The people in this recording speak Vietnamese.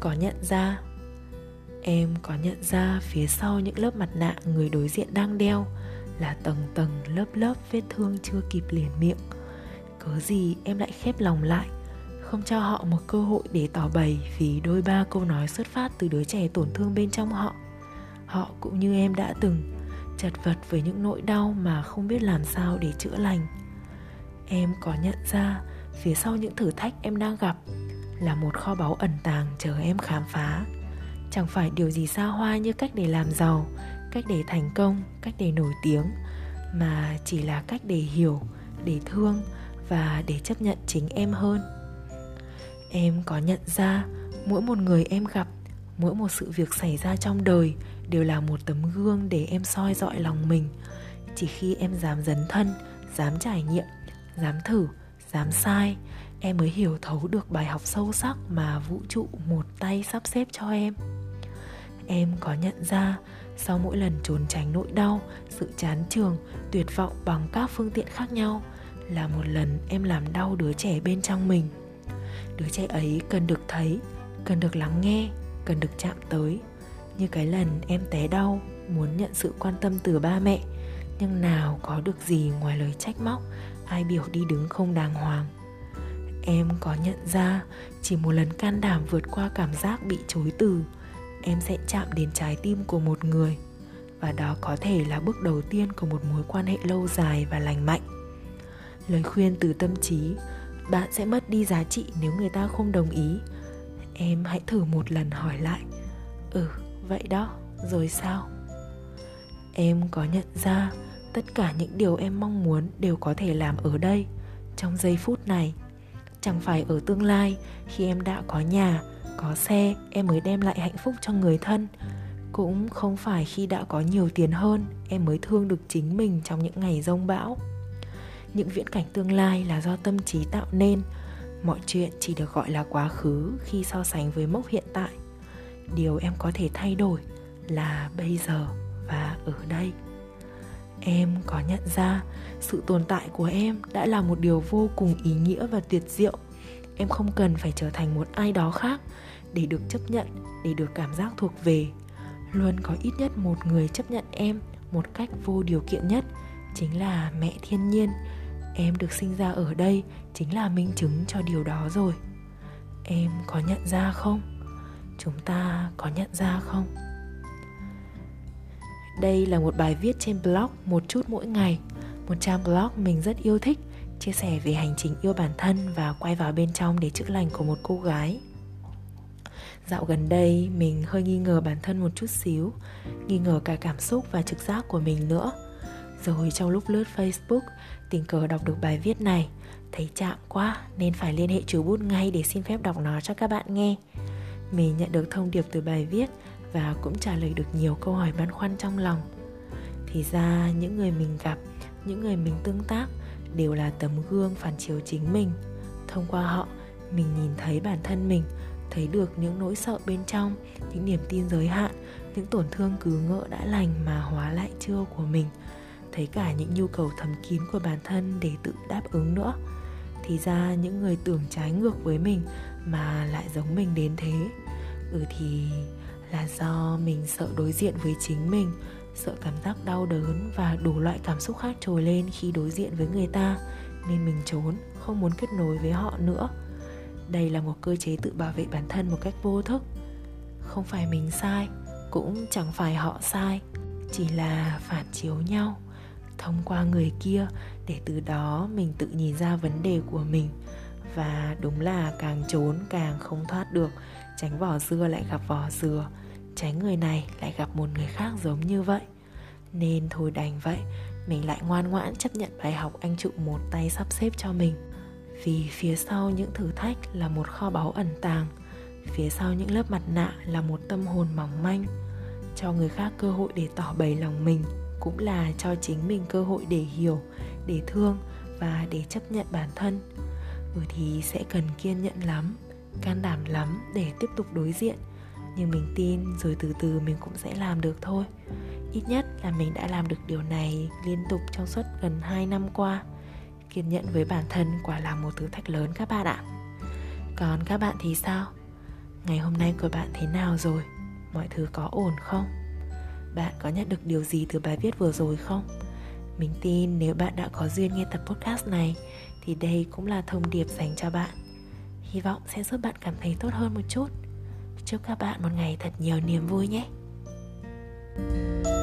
có nhận ra. Em có nhận ra phía sau những lớp mặt nạ người đối diện đang đeo là tầng tầng lớp lớp vết thương chưa kịp liền miệng. Cớ gì em lại khép lòng lại, không cho họ một cơ hội để tỏ bày vì đôi ba câu nói xuất phát từ đứa trẻ tổn thương bên trong họ. Họ cũng như em đã từng, chật vật với những nỗi đau mà không biết làm sao để chữa lành. Em có nhận ra phía sau những thử thách em đang gặp là một kho báu ẩn tàng chờ em khám phá. Chẳng phải điều gì xa hoa như cách để làm giàu, cách để thành công, cách để nổi tiếng, mà chỉ là cách để hiểu, để thương và để chấp nhận chính em hơn. Em có nhận ra mỗi một người em gặp, mỗi một sự việc xảy ra trong đời đều là một tấm gương để em soi dọi lòng mình. Chỉ khi em dám dấn thân, dám trải nghiệm, dám thử dám sai, em mới hiểu thấu được bài học sâu sắc mà vũ trụ một tay sắp xếp cho em. Em có nhận ra, sau mỗi lần trốn tránh nỗi đau, sự chán trường, tuyệt vọng bằng các phương tiện khác nhau, là một lần em làm đau đứa trẻ bên trong mình. Đứa trẻ ấy cần được thấy, cần được lắng nghe, cần được chạm tới. Như cái lần em té đau, muốn nhận sự quan tâm từ ba mẹ, nhưng nào có được gì ngoài lời trách móc ai biểu đi đứng không đàng hoàng. Em có nhận ra, chỉ một lần can đảm vượt qua cảm giác bị chối từ, em sẽ chạm đến trái tim của một người. Và đó có thể là bước đầu tiên của một mối quan hệ lâu dài và lành mạnh. Lời khuyên từ tâm trí, bạn sẽ mất đi giá trị nếu người ta không đồng ý. Em hãy thử một lần hỏi lại ừ vậy đó, rồi sao? Em có nhận ra tất cả những điều em mong muốn đều có thể làm ở đây, trong giây phút này. Chẳng phải ở tương lai, khi em đã có nhà, có xe, em mới đem lại hạnh phúc cho người thân. Cũng không phải khi đã có nhiều tiền hơn, em mới thương được chính mình trong những ngày rông bão. Những viễn cảnh tương lai là do tâm trí tạo nên. Mọi chuyện chỉ được gọi là quá khứ khi so sánh với mốc hiện tại. Điều em có thể thay đổi là bây giờ và ở đây em có nhận ra sự tồn tại của em đã là một điều vô cùng ý nghĩa và tuyệt diệu. Em không cần phải trở thành một ai đó khác để được chấp nhận, để được cảm giác thuộc về. Luôn có ít nhất một người chấp nhận em một cách vô điều kiện nhất, chính là mẹ thiên nhiên. Em được sinh ra ở đây chính là minh chứng cho điều đó rồi. Em có nhận ra không? Chúng ta có nhận ra không? Đây là một bài viết trên blog một chút mỗi ngày, một trang blog mình rất yêu thích, chia sẻ về hành trình yêu bản thân và quay vào bên trong để chữa lành của một cô gái. Dạo gần đây, mình hơi nghi ngờ bản thân một chút xíu, nghi ngờ cả cảm xúc và trực giác của mình nữa. Rồi trong lúc lướt facebook, tình cờ đọc được bài viết này, thấy chạm quá, nên phải liên hệ chú bút ngay để xin phép đọc nó cho các bạn nghe. Mình nhận được thông điệp từ bài viết và cũng trả lời được nhiều câu hỏi băn khoăn trong lòng. Thì ra, những người mình gặp, những người mình tương tác đều là tấm gương phản chiếu chính mình. Thông qua họ, mình nhìn thấy bản thân mình, thấy được những nỗi sợ bên trong, những niềm tin giới hạn, những tổn thương cứ ngỡ đã lành mà hóa lại chưa của mình. Thấy cả những nhu cầu thầm kín của bản thân để tự đáp ứng nữa. Thì ra, những người tưởng trái ngược với mình mà lại giống mình đến thế. Ừ thì là do mình sợ đối diện với chính mình, sợ cảm giác đau đớn và đủ loại cảm xúc khác trồi lên khi đối diện với người ta, nên mình trốn, không muốn kết nối với họ nữa. Đây là một cơ chế tự bảo vệ bản thân một cách vô thức. Không phải mình sai, cũng chẳng phải họ sai, chỉ là phản chiếu nhau, thông qua người kia để từ đó mình tự nhìn ra vấn đề của mình. Và đúng là càng trốn càng không thoát được, tránh vỏ dưa lại gặp vỏ dừa tránh người này lại gặp một người khác giống như vậy. Nên thôi đành vậy, mình lại ngoan ngoãn chấp nhận bài học anh trụ một tay sắp xếp cho mình. Vì phía sau những thử thách là một kho báu ẩn tàng, phía sau những lớp mặt nạ là một tâm hồn mỏng manh. Cho người khác cơ hội để tỏ bày lòng mình, cũng là cho chính mình cơ hội để hiểu, để thương và để chấp nhận bản thân. Ừ thì sẽ cần kiên nhẫn lắm, can đảm lắm để tiếp tục đối diện nhưng mình tin, rồi từ từ mình cũng sẽ làm được thôi. Ít nhất là mình đã làm được điều này liên tục trong suốt gần 2 năm qua. Kiên nhẫn với bản thân quả là một thử thách lớn các bạn ạ. Còn các bạn thì sao? Ngày hôm nay của bạn thế nào rồi? Mọi thứ có ổn không? Bạn có nhận được điều gì từ bài viết vừa rồi không? Mình tin nếu bạn đã có duyên nghe tập podcast này, thì đây cũng là thông điệp dành cho bạn. Hy vọng sẽ giúp bạn cảm thấy tốt hơn một chút chúc các bạn một ngày thật nhiều niềm vui nhé. thank you